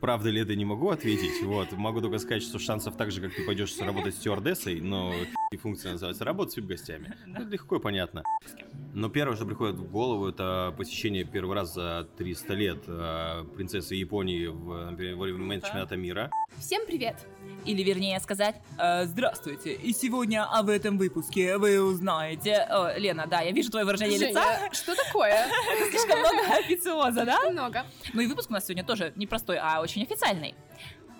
Правда ли это, не могу ответить. Вот, могу только сказать, что шансов так же, как ты пойдешь работать стюардессой, но и функция называется «работать с гостями Ну, легко и понятно. Но первое, что приходит в голову, это посещение первый раз за 300 лет э, принцессы Японии в, во время чемпионата мира. Всем привет! Или вернее сказать, э, здравствуйте, и сегодня а в этом выпуске вы узнаете... О, Лена, да, я вижу твое выражение Женя, лица. что такое? Это слишком много официоза, да? Много. Ну и выпуск у нас сегодня тоже не простой, а очень официальный.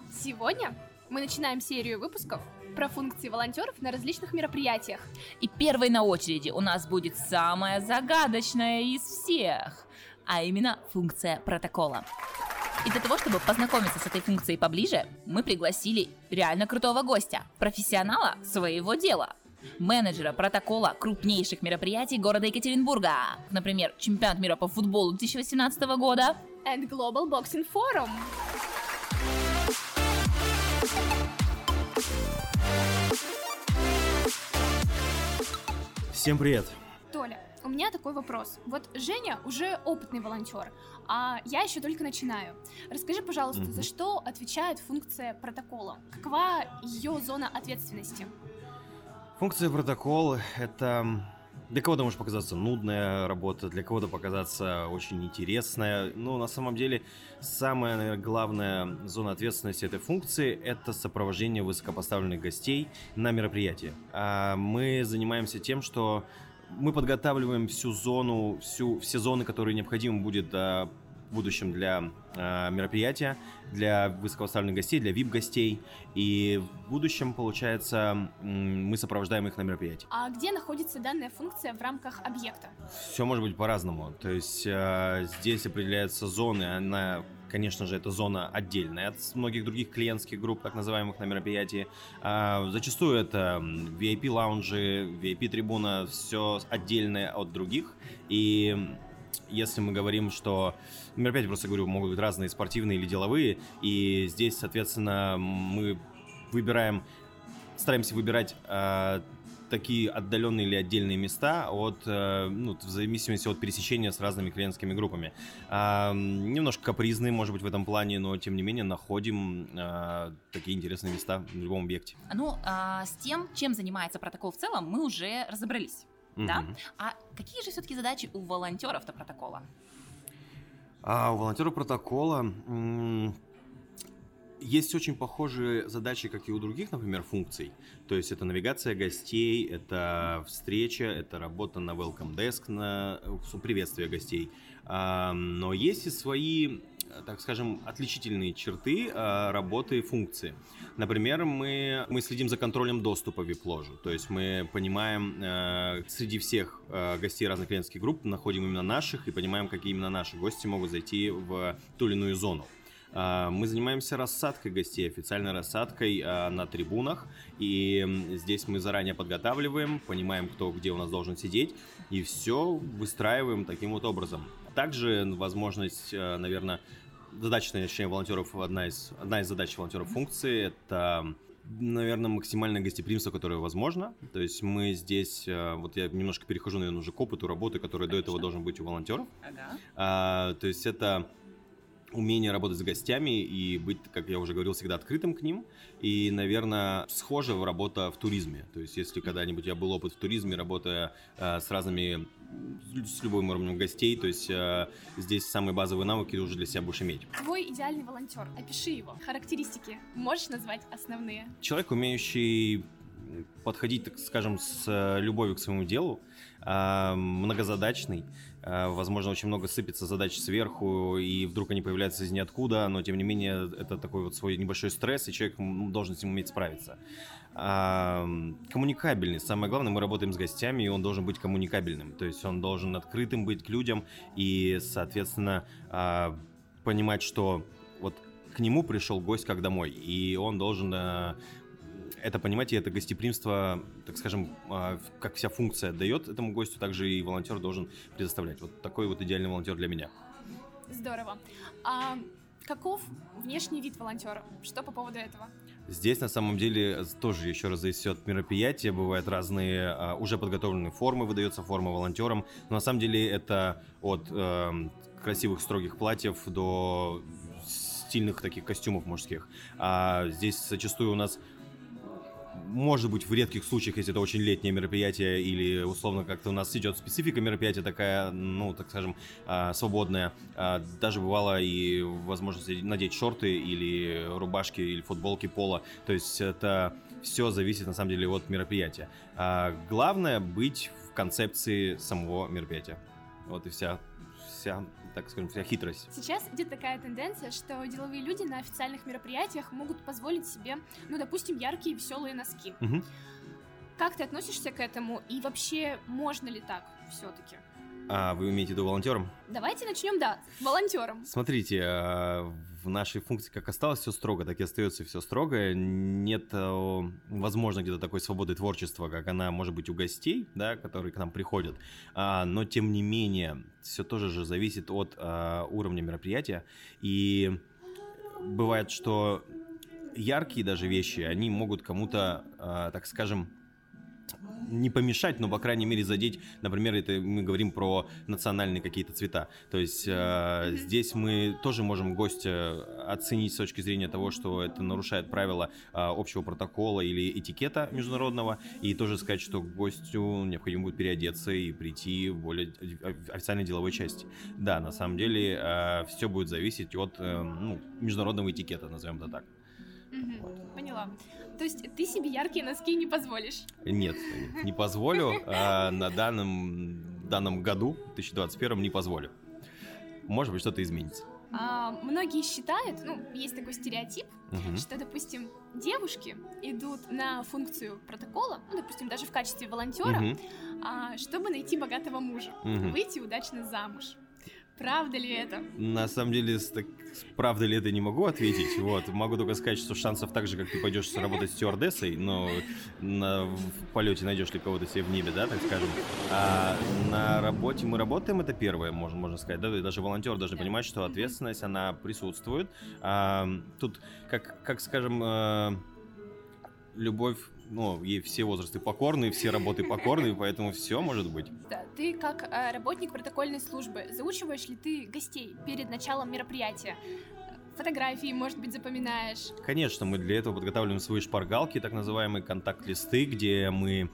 Сегодня мы начинаем серию выпусков про функции волонтеров на различных мероприятиях. И первой на очереди у нас будет самая загадочная из всех, а именно функция протокола. И для того, чтобы познакомиться с этой функцией поближе, мы пригласили реально крутого гостя, профессионала своего дела, менеджера протокола крупнейших мероприятий города Екатеринбурга. Например, чемпионат мира по футболу 2018 года. And Global Boxing Forum. Всем привет! Толя, у меня такой вопрос. Вот Женя уже опытный волонтер, а я еще только начинаю. Расскажи, пожалуйста, Мгм. за что отвечает функция протокола? Какова ее зона ответственности? Функция протокола — это для кого-то может показаться нудная работа, для кого-то показаться очень интересная. Но на самом деле самая наверное, главная зона ответственности этой функции — это сопровождение высокопоставленных гостей на мероприятии. А мы занимаемся тем, что мы подготавливаем всю зону, всю, все зоны, которые необходимы будет а, в будущем для а, мероприятия, для высокопоставленных гостей, для VIP-гостей. И в будущем, получается, мы сопровождаем их на мероприятии. А где находится данная функция в рамках объекта? Все может быть по-разному. То есть а, здесь определяются зоны, она Конечно же, это зона отдельная от многих других клиентских групп, так называемых на мероприятии. А, зачастую это VIP-лаунжи, VIP-трибуна, все отдельное от других. И если мы говорим, что мероприятия, просто говорю, могут быть разные, спортивные или деловые, и здесь, соответственно, мы выбираем, стараемся выбирать а, такие отдаленные или отдельные места от, э, ну, в зависимости от пересечения с разными клиентскими группами. А, немножко капризные, может быть, в этом плане, но тем не менее находим а, такие интересные места в любом объекте. Ну, а, с тем, чем занимается протокол в целом, мы уже разобрались. Да? Мгм. А какие же все-таки задачи у волонтеров-то протокола? А у волонтера протокола м, есть очень похожие задачи, как и у других, например, функций. То есть это навигация гостей, это встреча, это работа на welcome desk, на приветствие гостей. Но есть и свои, так скажем, отличительные черты а, работы функции. Например, мы, мы следим за контролем доступа вип-ложу. То есть мы понимаем э, среди всех э, гостей разных клиентских групп, находим именно наших и понимаем, какие именно наши гости могут зайти в ту или иную зону. Мы занимаемся рассадкой гостей, официальной рассадкой на трибунах. И здесь мы заранее подготавливаем, понимаем, кто где у нас должен сидеть, и все выстраиваем таким вот образом. Также возможность, наверное, задача, точнее, волонтеров, одна из, одна из задач волонтеров функции, это наверное, максимальное гостеприимство, которое возможно. То есть мы здесь, э, вот я немножко перехожу, наверное, уже к опыту работы, который до этого Конечно. должен быть у волонтеров. Ага. А, то есть это умение работать с гостями и быть, как я уже говорил, всегда открытым к ним. И, наверное, схожа в работа в туризме. То есть, если когда-нибудь я был опыт в туризме, работая э, с разными, с любым уровнем гостей, то есть э, здесь самые базовые навыки уже для себя будешь иметь. Твой идеальный волонтер. Опиши его. Характеристики. Можешь назвать основные? Человек, умеющий подходить, так скажем, с э, любовью к своему делу, многозадачный, а, возможно, очень много сыпется задач сверху, и вдруг они появляются из ниоткуда, но тем не менее это такой вот свой небольшой стресс, и человек должен с ним уметь справиться. А, коммуникабельный, самое главное, мы работаем с гостями, и он должен быть коммуникабельным, то есть он должен открытым быть к людям, и, соответственно, а, понимать, что вот к нему пришел гость как домой, и он должен а, это понимать, и это гостеприимство, так скажем, а, как вся функция дает этому гостю, также и волонтер должен предоставлять. Вот такой вот идеальный волонтер для меня. Здорово. А каков внешний вид волонтера? Что по поводу этого? Здесь на самом деле тоже еще раз зависит от мероприятия, бывают разные а, уже подготовленные формы, выдается форма волонтерам, но на самом деле это от эм, красивых строгих платьев до стильных таких костюмов мужских. А здесь зачастую у нас может быть, в редких случаях, если это очень летнее мероприятие или, условно, как-то у нас идет специфика мероприятия такая, ну, так скажем, а, свободная. А, даже бывало и возможность надеть шорты или рубашки или футболки пола. То есть это все зависит, на самом деле, от мероприятия. А главное быть в концепции самого мероприятия. Вот и вся, вся так скажем, вся хитрость. Сейчас идет такая тенденция, что деловые люди на официальных мероприятиях могут позволить себе, ну, допустим, яркие веселые носки. Угу. Как ты относишься к этому и вообще можно ли так все-таки? А вы имеете в виду волонтером? Давайте начнем, да, волонтером. Смотрите, а, в нашей функции как осталось все строго, так и остается все строго. Нет, возможно, где-то такой свободы творчества, как она может быть у гостей, да, которые к нам приходят. А, но тем не менее, все тоже же зависит от а, уровня мероприятия. И бывает, что яркие даже вещи, они могут кому-то, так скажем, не помешать, но, по крайней мере, задеть, например, это мы говорим про национальные какие-то цвета. То есть э, здесь мы тоже можем гостя оценить с точки зрения того, что это нарушает правила э, общего протокола или этикета международного, и тоже сказать, что гостю необходимо будет переодеться и прийти в более официальной деловой части. Да, на самом деле э, все будет зависеть от э, ну, международного этикета, назовем это так. Угу. Поняла. То есть ты себе яркие носки не позволишь? Нет, не позволю. А на данном, данном году, 2021, не позволю. Может быть, что-то изменится. А, многие считают, ну, есть такой стереотип, uh что, допустим, девушки идут на функцию протокола, ну, допустим, даже в качестве волонтера, uh а, чтобы найти богатого мужа, uh выйти удачно замуж. Правда ли это? На самом деле, так, правда ли это не могу ответить. Вот. Могу только сказать, что шансов так же, как ты пойдешь работать стюардессой, но на, в полете найдешь ли кого-то себе в небе, да, так скажем. А на работе мы работаем, это первое, можно, можно сказать. Да? Даже волонтеры должны понимать, что ответственность, она присутствует. А, тут, как, как скажем, э, любовь ну, ей все возрасты покорны, все работы покорны, поэтому все может быть. Да, ты как э, работник протокольной службы, заучиваешь ли ты гостей перед началом мероприятия? Фотографии, может быть, запоминаешь? Конечно, мы для этого подготавливаем свои шпаргалки, так называемые контакт-листы, где мы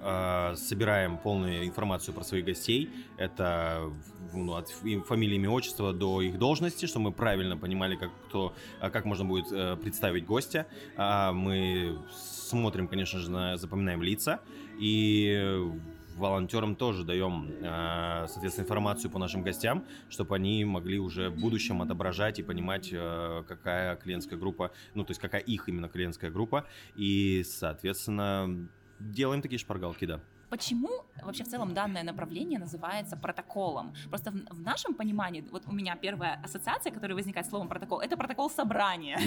э, собираем полную информацию про своих гостей. Это ну, от фамилии, имя, отчества до их должности, чтобы мы правильно понимали, как, кто, а, как можно будет э, представить гостя. А мы смотрим, конечно же, на, запоминаем лица и волонтерам тоже даем, э, соответственно, информацию по нашим гостям, чтобы они могли уже в будущем отображать и понимать, э, какая клиентская группа, ну, то есть какая их именно клиентская группа, и, соответственно, делаем такие шпаргалки, да. Почему вообще в целом данное направление называется протоколом? Просто в, в нашем понимании, вот у меня первая ассоциация, которая возникает словом протокол, это протокол собрания.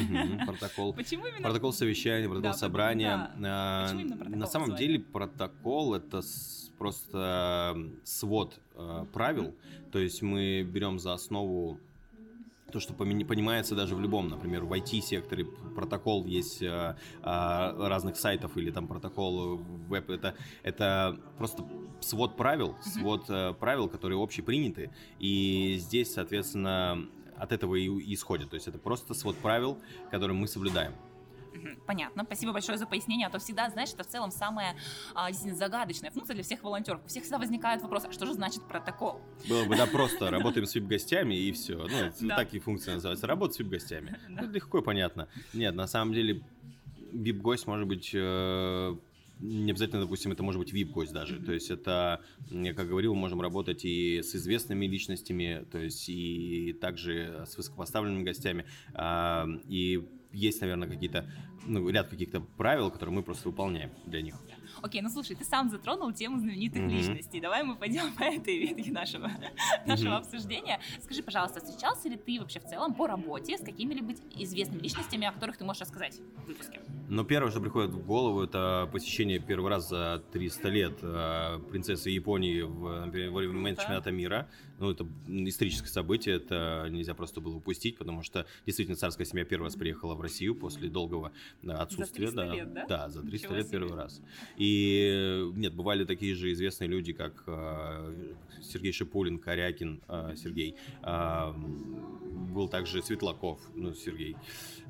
протокол. Почему именно? Протокол совещания, протокол собрания. А, на самом деле протокол это просто свод э, правил, то есть мы берем за основу то, что понимается даже в любом, например, в IT-секторе протокол есть а, а, разных сайтов или там протокол веб, это, это просто свод правил, свод а, правил, которые общеприняты, и здесь, соответственно, от этого и исходит, то есть это просто свод правил, которые мы соблюдаем. Понятно. Спасибо большое за пояснение. А то всегда, знаешь, это в целом самая а, загадочная функция для всех волонтеров. У всех всегда возникает вопрос, а что же значит протокол? Было бы, да, просто работаем с вип-гостями и все. Ну, так и функция называется. Работа с вип-гостями. Да. Ну, легко и понятно. Нет, на самом деле, вип-гость может быть э, не обязательно, допустим, это может быть VIP-гость даже. То есть это, я как говорил, мы можем работать и с известными личностями, то есть и также с высокопоставленными гостями. А, и есть, наверное, какие-то, ну, ряд каких-то правил, которые мы просто выполняем для них. Окей, ну слушай, ты сам затронул тему знаменитых mm-hmm. личностей. Давай мы пойдем по этой ветке нашего, нашего mm-hmm. обсуждения. Скажи, пожалуйста, встречался ли ты вообще в целом по работе с какими-либо известными личностями, о которых ты можешь рассказать в выпуске? Ну, первое, что приходит в голову, это посещение первый раз за 300 лет э, принцессы Японии в, в момент чемпионата мира. Ну, это историческое событие, это нельзя просто было упустить, потому что действительно царская семья первый раз приехала в Россию после долгого отсутствие, за 300 да. Лет, да? Да, за 300 Ничего лет себе. первый раз. И нет, бывали такие же известные люди, как э, Сергей Шипулин, Корякин э, Сергей. Э, был также Светлаков, ну, Сергей.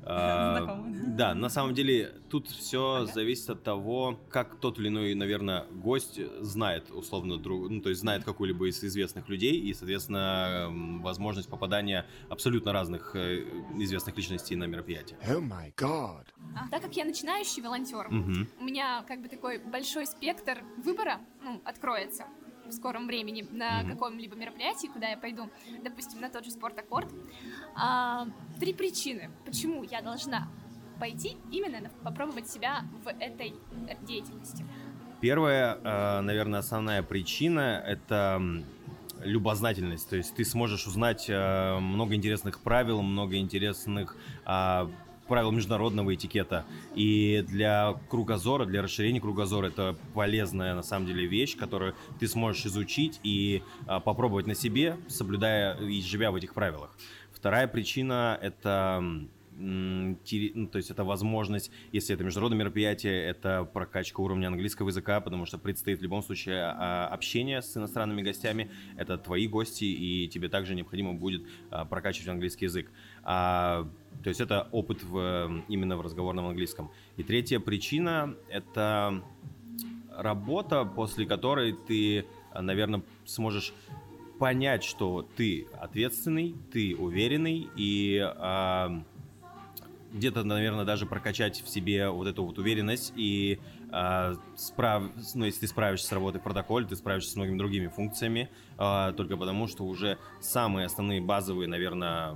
Э, Знакомый. да, на самом деле тут все Ага. зависит от того, как тот или иной, наверное, гость знает условно друг, ну то есть знает какую-либо из известных людей и, соответственно, возможность попадания абсолютно разных э, известных личностей на мероприятие. Oh my god. А, Так как я начинающий волонтер, Мгм. у меня как бы такой большой спектр выбора ну, откроется в скором времени на Мгм. каком-либо мероприятии, куда я пойду, допустим, на тот же спорт-аккорд. А, три причины, почему я должна пойти именно попробовать себя в этой деятельности. Первая, э, наверное, основная причина это любознательность. То есть ты сможешь узнать э, много интересных правил, много интересных а, правил международного этикета. И для кругозора, для расширения кругозора это полезная на самом деле вещь, которую ты сможешь изучить и а, попробовать на себе, соблюдая и живя в этих правилах. Вторая причина это ну, то есть это возможность, если это международное мероприятие, это прокачка уровня английского языка, потому что предстоит в любом случае а, общение с иностранными гостями, это твои гости, и тебе также необходимо будет а, прокачивать английский язык. А, то есть это опыт в, именно в разговорном английском. И третья причина — это работа, после которой ты, наверное, сможешь понять, что ты ответственный, ты уверенный и а, где-то, наверное, даже прокачать в себе вот эту вот уверенность и а, справ... ну, если ты справишься с работой в протоколе, ты справишься с многими другими функциями, а, только потому что уже самые основные базовые, наверное,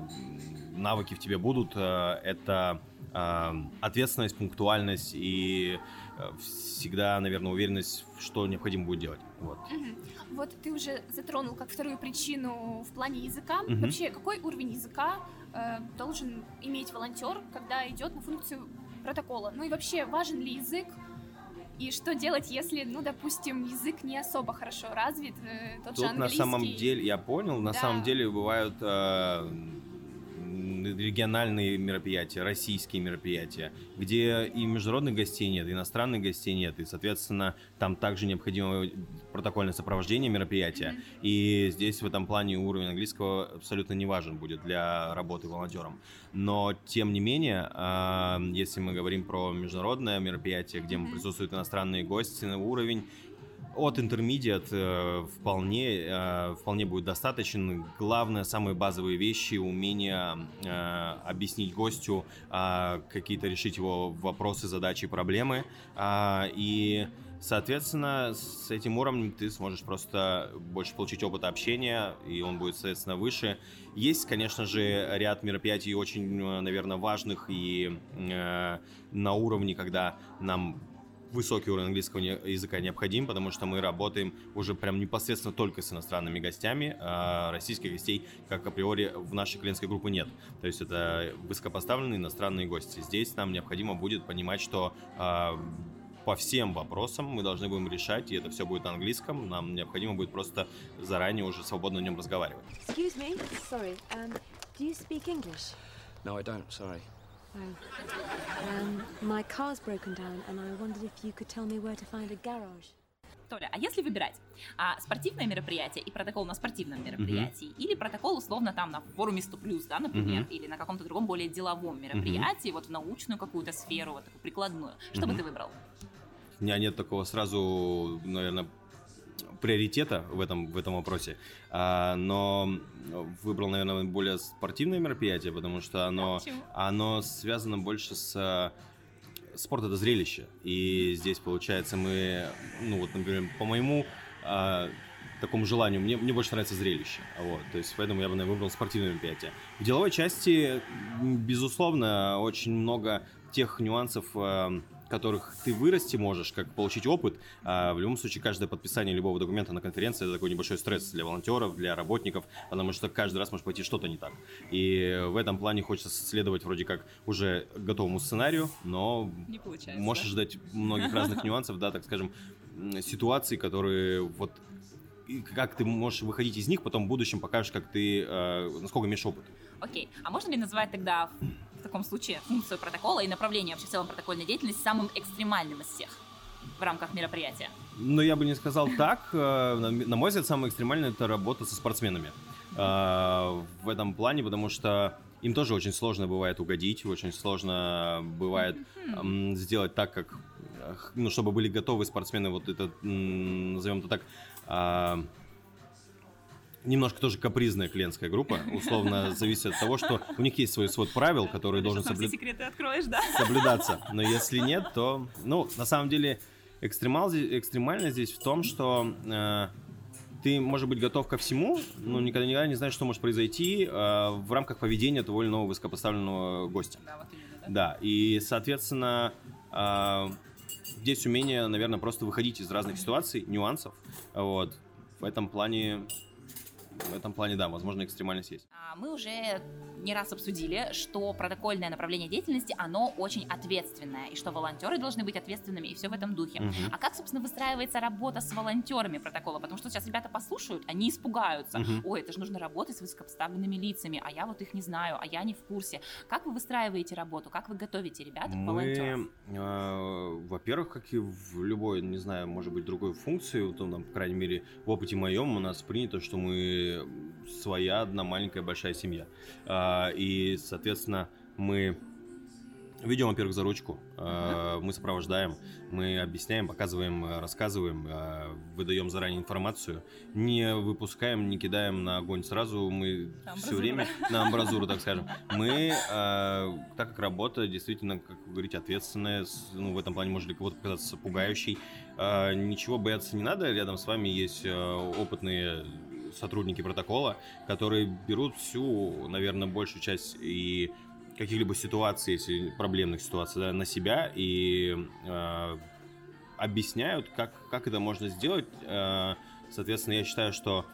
навыки в тебе будут. а, это а, ответственность, пунктуальность и всегда, наверное, уверенность, что необходимо будет делать. Вот. Вот ты уже затронул как вторую причину в плане языка. Мгм. Вообще, какой уровень языка э, должен иметь волонтер, когда идет на функцию протокола? Ну и вообще, важен ли язык? И что делать, если, ну, допустим, язык не особо хорошо развит, э, тот же Тут на английский? самом деле, я понял, на Да. самом деле бывают э, региональные мероприятия, российские мероприятия, где и международных гостей нет, и иностранных гостей нет, и, соответственно, там также необходимо протокольное сопровождение мероприятия. Мгм. И здесь в этом плане уровень английского абсолютно не важен будет для работы волонтером. Но, тем не менее, а, если мы говорим про международное мероприятие, где Мгм. присутствуют иностранные гости, уровень от intermediate э, вполне, э, вполне будет достаточен. Главное, самые базовые вещи, умение э, объяснить гостю, какие-то решить его вопросы, задачи, проблемы. И, соответственно, с этим уровнем ты сможешь просто больше получить опыта общения, и он будет, соответственно, выше. Есть, конечно же, ряд мероприятий очень, наверное, важных и э, на уровне, когда нам высокий уровень английского языка необходим, потому что мы работаем уже прям непосредственно только с иностранными гостями, а российских гостей, как априори, в нашей клиентской группе нет. То есть это высокопоставленные иностранные гости. Здесь нам необходимо будет понимать, что а, по всем вопросам мы должны будем решать, и это все будет на английском. Нам необходимо будет просто заранее уже свободно на нем разговаривать. Excuse me. Sorry. Um, do you speak English? No, I don't, sorry. Oh. Um, my car's broken down, and I wondered if you could tell me where to find a garage. Толя, а если выбирать а, спортивное мероприятие и протокол на спортивном мероприятии, или протокол условно там на форуме 100 да, например, Мгм. или на каком-то другом более деловом мероприятии, вот в научную какую-то сферу, вот такую прикладную, что бы Мгм. ты выбрал? У меня нет такого сразу, наверное, приоритета в этом, в этом вопросе, А, но выбрал, наверное, более спортивное мероприятие, потому что оно, Почему? оно связано больше с... а, Спорт — это зрелище, и здесь, получается, мы, ну вот, например, по моему а, такому желанию, мне, мне больше нравится зрелище, вот, то есть поэтому я бы, наверное, выбрал спортивное мероприятие. В деловой части, безусловно, очень много тех нюансов, а, которых ты вырасти можешь, как получить опыт. А в любом случае, каждое подписание любого документа на конференции это такой небольшой стресс для волонтеров, для работников, потому что каждый раз может пойти что-то не так. И в этом плане хочется следовать вроде как уже готовому сценарию, но Не получается. можешь ждать многих разных нюансов, да, так скажем, ситуаций, которые вот как ты можешь выходить из них, потом в будущем покажешь, как ты, э, насколько имеешь опыт. Окей, а можно ли назвать тогда в таком случае функцию протокола и направление вообще в целом протокольной деятельности самым экстремальным из всех в рамках мероприятия? Ну, я бы не сказал так. Э, на мой взгляд, самое экстремальное — это работа со спортсменами. Э, в этом плане, потому что им тоже очень сложно бывает угодить, очень сложно бывает сделать так, как ну, чтобы были готовы спортсмены, вот это, назовем это так, а, немножко тоже капризная клиентская группа, условно зависит от того, что у них есть свой свод правил, который должен соблю... откроешь, да? соблюдаться. Но если нет, то, ну, на самом деле, экстремал, экстремально здесь в том, что э, ты, может быть, готов ко всему, но никогда, никогда не знаешь, что может произойти э, в рамках поведения того или иного высокопоставленного гостя. Да, вот именно, да? Да, и, соответственно, э, здесь умение, наверное, просто выходить из разных ситуаций, нюансов. Вот. В этом плане в этом плане, да, возможно, экстремальность есть. А, мы уже не раз обсудили, что протокольное направление деятельности, оно очень ответственное, и что волонтеры должны быть ответственными, и все в этом духе. Угу. А как, собственно, выстраивается работа с волонтерами протокола? Потому что сейчас ребята послушают, они испугаются. Угу. Ой, это же нужно работать с высокопоставленными лицами, а я вот их не знаю, а я не в курсе. Как вы выстраиваете работу? Как вы готовите ребят к волонтерам? Э, во-первых, как и в любой, не знаю, может быть, другой функции, то, нам, по крайней мере, в опыте моем у нас принято, что мы своя одна маленькая большая семья. А, и, соответственно, мы ведем, во-первых, за ручку, uh-huh. мы сопровождаем, мы объясняем, показываем, рассказываем, а, выдаем заранее информацию, не выпускаем, не кидаем на огонь сразу, мы все время на амбразуру, так скажем. Мы, так как работа действительно, как вы говорите, ответственная, ну, в этом плане может для кого-то показаться пугающей, ничего бояться не надо, рядом с вами есть опытные сотрудники протокола, которые берут всю, наверное, большую часть и каких-либо ситуаций, если проблемных ситуаций, да, на себя и э, объясняют, как, как это можно сделать. Э, соответственно, я считаю, что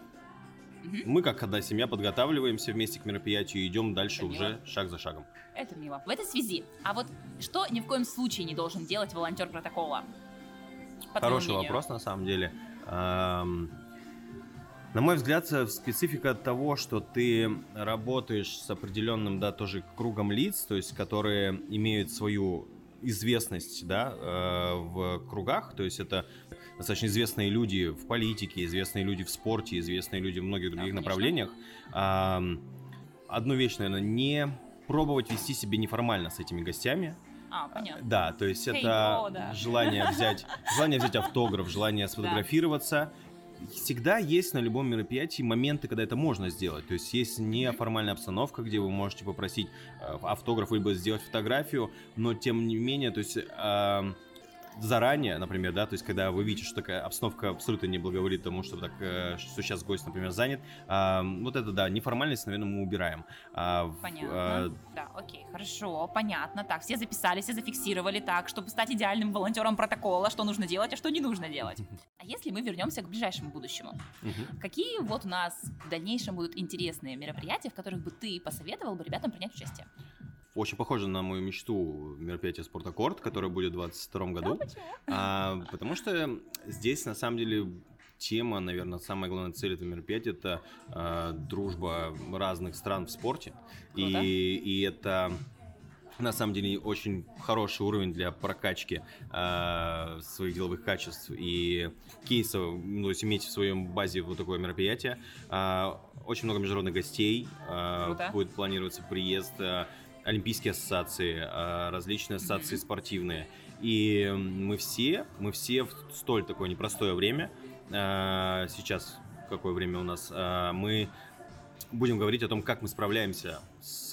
мы, как одна семья, подготавливаемся вместе к мероприятию и идем дальше это уже мило. шаг за шагом. Это мило. В этой связи, а вот что ни в коем случае не должен делать волонтер протокола? Хороший вопрос, на самом деле. Эм, на мой взгляд, специфика того, что ты работаешь с определенным, да, тоже кругом лиц, то есть которые имеют свою известность, да, э, в кругах, то есть это достаточно известные люди в политике, известные люди в спорте, известные люди в многих других да, направлениях. А, одну вещь, наверное, не пробовать вести себя неформально с этими гостями, а, понятно. Да, то есть hey, это bro, да. желание взять, желание взять автограф, желание сфотографироваться, всегда есть на любом мероприятии моменты, когда это можно сделать. То есть есть неформальная обстановка, где вы можете попросить э, автограф либо сделать фотографию, но тем не менее, то есть э, заранее, например, да, то есть когда вы видите, что такая обстановка абсолютно не благоволит тому, что, так, э, что сейчас гость, например, занят, а, вот это, да, неформальность, наверное, мы убираем. А, понятно, а... да, окей, хорошо, понятно. Так, все записали, все зафиксировали так, чтобы стать идеальным волонтером протокола, что нужно делать, а что не нужно делать. А если мы вернемся к ближайшему будущему, какие вот у нас в дальнейшем будут интересные мероприятия, в которых бы ты посоветовал бы ребятам принять участие? Очень похоже на мою мечту мероприятие «Спортаккорд», которое будет в 2022 году. Да, а, потому что здесь, на самом деле, тема, наверное, самая главная цель этого мероприятия – это э, дружба разных стран в спорте. И, и это на самом деле очень хороший уровень для прокачки э, своих деловых качеств и кейсов, ну, то есть иметь в своем базе вот такое мероприятие. Э, очень много международных гостей, э, будет планироваться приезд олимпийские ассоциации, а, различные ассоциации спортивные. И мы все, мы все в столь такое непростое время, а, сейчас какое время у нас, а, мы будем говорить о том, как мы справляемся с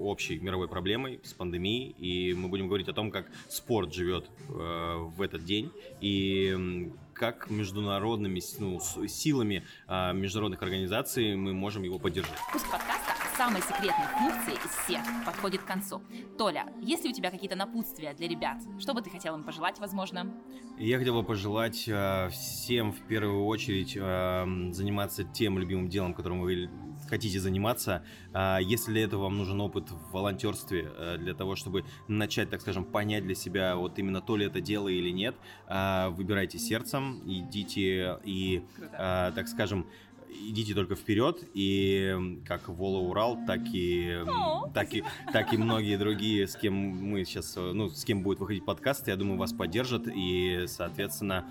общей мировой проблемой, с пандемией, и мы будем говорить о том, как спорт живет в этот день, и как международными ну, силами международных организаций мы можем его поддержать. Пусть подкаста самой секретной функции из всех подходит к концу. Толя, есть ли у тебя какие-то напутствия для ребят? Что бы ты хотел им пожелать, возможно? Я хотел бы пожелать э, всем в первую очередь э, заниматься тем любимым делом, которым вы хотите заниматься. Э, если для этого вам нужен опыт в волонтерстве, э, для того, чтобы начать, так скажем, понять для себя, вот именно то ли это дело или нет, э, выбирайте сердцем, идите и, э, так скажем, идите только вперед, и как Вола Урал, так и, О, так и, так и многие другие, с кем мы сейчас, ну, с кем будет выходить подкаст, я думаю, вас поддержат, и, соответственно,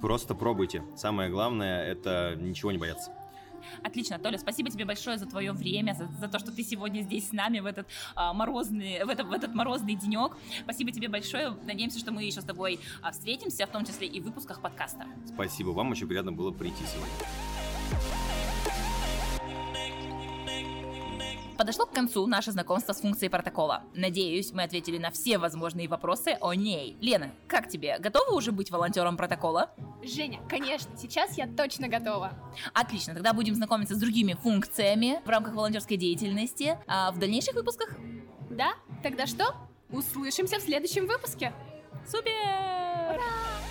просто пробуйте. Самое главное, это ничего не бояться. Отлично, Толя, спасибо тебе большое за твое время, за, за то, что ты сегодня здесь с нами в этот а, морозный, в, это, в этот морозный денек. Спасибо тебе большое. Надеемся, что мы еще с тобой а, встретимся, в том числе и в выпусках подкаста. Спасибо вам, очень приятно было прийти сегодня. Подошло к концу наше знакомство с функцией протокола. Надеюсь, мы ответили на все возможные вопросы о ней. Лена, как тебе? Готова уже быть волонтером протокола? Женя, конечно, сейчас я точно готова. Отлично, тогда будем знакомиться с другими функциями в рамках волонтерской деятельности а в дальнейших выпусках. Да? Тогда что? Услышимся в следующем выпуске. Супер! Ура!